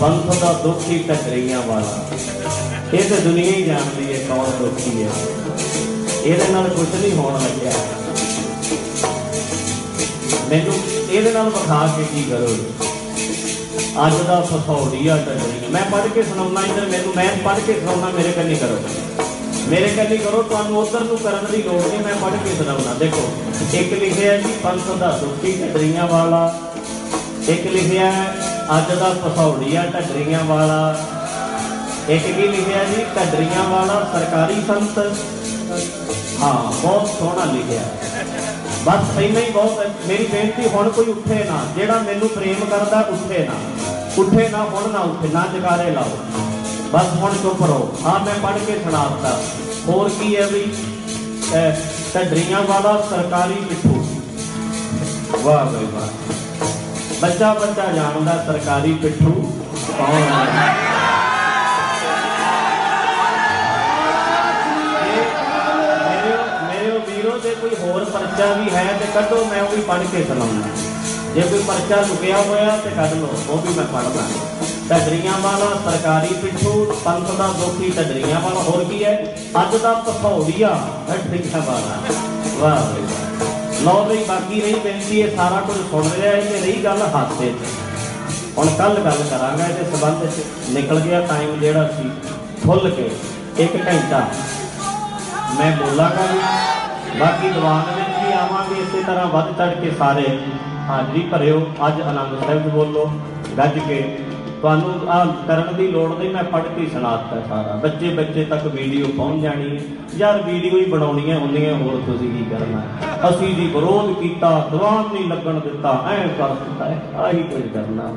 ਪੰਥ ਦਾ ਦੁਖੀ ਟਕਰੀਆਂ ਵਾਲਾ। ਇਹ ਤੇ ਦੁਨੀਆ ਹੀ ਜਾਣਦੀ ਹੈ ਕੌਣ ਦੁਖੀ ਹੈ। ਇਹਦੇ ਨਾਲ ਕੁਝ ਨਹੀਂ ਹੋਣ ਲੱਗਿਆ। ਮੈਨੂੰ ਇਹਦੇ ਨਾਲ ਵਿਖਾ ਕੇ ਕੀ ਕਰੋਗੇ ਅੱਜ ਦਾ ਫਸੌੜੀਆ ਟੱਕਰੀ। ਮੈਂ ਪੜ੍ਹ ਕੇ ਸੁਣਾਉਣਾ ਇੱਧਰ ਮੈਨੂੰ ਮੈਂ ਪੜ੍ਹ ਕੇ ਸੁਣਾਉਣਾ ਮੇਰੇ ਕੰਨੀ ਕਰੋ। ਮੇਰੇ ਕੰਨੀ ਕਰੋ ਤੁਹਾਨੂੰ ਉਧਰ ਨੂੰ ਕਰਨ ਦੀ ਲੋੜ ਨਹੀਂ ਮੈਂ ਪੜ੍ਹ ਕੇ ਸੁਣਾਉਣਾ। ਦੇਖੋ ਇੱਕ ਲਿਖਿਆ ਜੀ ਪੰਥ ਦਾ ਦੁਖੀ ਟੱਕਰੀਆਂ ਵਾਲਾ। ਇੱਕ ਲਿਖਿਆ ਹੈ, ਅੱਜ ਦਾ ਫਸੌੜੀਆ ਢੱਡਰੀਆਂ ਵਾਲਾ ਇੱਕ ਕੀ ਲਿਖਿਆ ਜੀ? ਢੱਡਰੀਆਂ ਵਾਲਾ ਸਰਕਾਰੀ ਸੰਤ। ਹਾਂ ਬਹੁਤ ਸੋਹਣਾ ਲਿਖਿਆ। ਬਸ ਪਹਿਲਾਂ ਹੀ ਬਹੁਤ ਹੈ। ਮੇਰੀ ਬੇਨਤੀ ਹੁਣ ਕੋਈ ਉੱਠੇ ਨਾ। ਜਿਹੜਾ ਮੈਨੂੰ ਪ੍ਰੇਮ ਕਰਦਾ ਉੱਠੇ ਨਾ। ਉੱਠੇ ਨਾ ਹੁਣ ਨਾ ਉੱਠੇ ਨਾ ਜਗਾਰੇ ਲਾਓ। ਬਸ ਹੁਣ ਚੁੱਪ ਰਹੋ। ਹਾਂ ਮੈਂ ਪੜ੍ਹ ਕੇ ਸੁਣਾਤਾ ਹੋਰ ਕੀ ਹੈ ਵੀ? ਅਹ, ਢੱਡਰੀਆਂ ਵਾਲਾ ਸਰਕਾਰੀ ਪਿੱਠੂ ਵਾਹ ਬਈ ਵਾਹ। ਬੱਚਾ ਬੱਚਾ ਜਾਣਦਾ ਸਰਕਾਰੀ ਪਿੱਠੂ ਕੌਣ ਹੈ? ਮੇਰੇ ਮੇਰੇ ਵੀਰੋ ਦੇ ਕੋਈ ਹੋਰ ਪਰਚਾ ਵੀ ਹੈ ਤੇ ਕੱਢੋ, ਮੈਂ ਉਹ ਵੀ ਪੜ੍ਹ ਕੇ ਸੁਣਾਉਂਦਾ ਜੇ ਕੋਈ ਪਰਚਾ ਲੁਕਿਆ ਹੋਇਆ ਤੇ ਕੱਢ ਲਓ, ਉਹ ਵੀ ਮੈਂ ਪੜ੍ਹਦਾ। ਢੱਡਰੀਆਂ ਵਾਲਾ ਸਰਕਾਰੀ ਪਿੱਠੂ, ਪੰਥ ਦਾ ਦੋਖੀ ਢੱਡਰੀਆਂ ਵਾਲਾ, ਹੋਰ ਕੀ ਹੈ? ਅੱਜ ਦਾ ਪਖੌੜੀਆ ਢੱਡਰੀਆਂ ਵਾਲਾ ਵਾਹ ਬਈ ਵਾਹ। ਲਓ ਬਈ ਬਾਕੀ ਰਹੀ ਬੇਨਤੀ ਇਹ ਸਾਰਾ ਕੁਝ ਸੁਣ ਰਿਹਾ ਹੈ ਤੇ ਰਹੀ ਗੱਲ ਹਾਸੇ ਤੇ ਹੁਣ ਕੱਲ ਗੱਲ ਕਰਾਂਗਾ, ਇਹਦੇ ਸੰਬੰਧ ਵਿੱਚ ਨਿਕਲ ਗਿਆ ਟਾਈਮ ਜਿਹੜਾ ਸੀ, ਖੁੱਲ ਕੇ ਇੱਕ ਘੰਟਾ। ਮੈਂ ਬੋਲਾਂਗਾ ਵੀ, ਬਾਕੀ ਦੀਵਾਨ ਵਿੱਚ ਵੀ ਆਵਾਂਗੇ, ਇਸੇ ਤਰ੍ਹਾਂ ਵੱਧ ਚੜ ਕੇ ਸਾਰੇ। ਹਾਜ਼ਰੀ ਭਰਿਓ, ਅੱਜ ਆਨੰਦ ਸਾਹਿਬ ਬੋਲੋ, ਗੱਜ ਕੇ। ਤੁਹਾਨੂੰ ਆ ਕਰਨ ਦੀ ਲੋੜ ਨਹੀਂ, ਮੈਂ ਪੜ੍ਹ ਕੇ ਹੀ ਸੁਣਾਤਾ ਸਾਰਾ। ਬੱਚੇ ਬੱਚੇ ਤੱਕ ਵੀਡੀਓ ਪਹੁੰਚ ਜਾਣੀ ਹੈ। ਯਾਰ ਵੀਡੀਓ ਹੀ ਬਣਾਉਣੀ ਹੈ ਹੁੰਦੀਆਂ, ਹੋਰ ਤੁਸੀਂ ਕੀ ਕਰਨਾ? ਹੈ? ਅਸੀਂ ਜੀ ਵਿਰੋਧ ਕੀਤਾ, ਦੀਵਾਨ ਨਹੀਂ ਲੱਗਣ ਦਿੱਤਾ, ਐਂ ਕਰ ਦਿੱਤਾ ਹੈ ਆਹੀ ਕੁਝ ਕਰਨਾ।